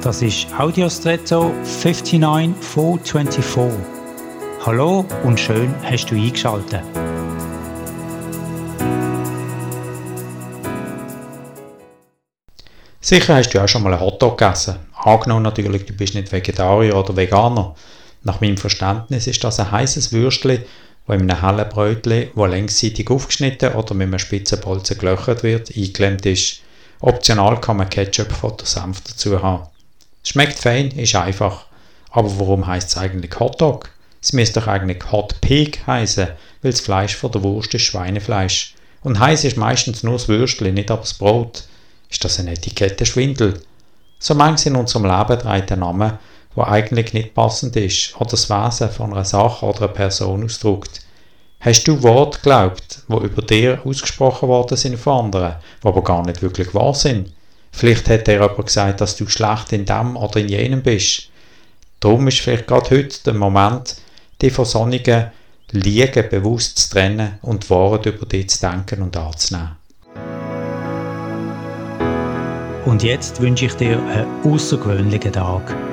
Das ist Audiostretto 59424. Hallo und schön hast du eingeschaltet. Sicher hast du auch schon mal einen Hotdog gegessen. Angenommen natürlich, du bist nicht Vegetarier oder Veganer. Nach meinem Verständnis ist das ein heißes Würstchen, das in einem hellen Brötchen, das längsseitig aufgeschnitten oder mit einem spitzen Bolzen gelöchert wird, eingeklemmt ist. Optional kann man Ketchup oder Senf dazu haben. Schmeckt fein, ist einfach. Aber warum heißt es eigentlich Hotdog? Es müsste doch eigentlich Hot Pig heißen, weil das Fleisch von der Wurst ist Schweinefleisch. Und heiß ist meistens nur das Würstchen, nicht aber das Brot. Ist das ein Etikettenschwindel? So manches in unserem Leben trägt ein Name, der eigentlich nicht passend ist oder das Wesen von einer Sache oder einer Person ausdrückt. Hast du Worte geglaubt, wo über dir ausgesprochen worden sind von anderen, die aber gar nicht wirklich wahr sind? Vielleicht hat dir jemand gesagt, dass du schlecht in dem oder in jenem bist. Darum ist vielleicht gerade heute der Moment, die von sonnigen Liegen bewusst zu trennen und die Wahrheit über dich zu denken und anzunehmen. Und jetzt wünsche ich dir einen außergewöhnlichen Tag.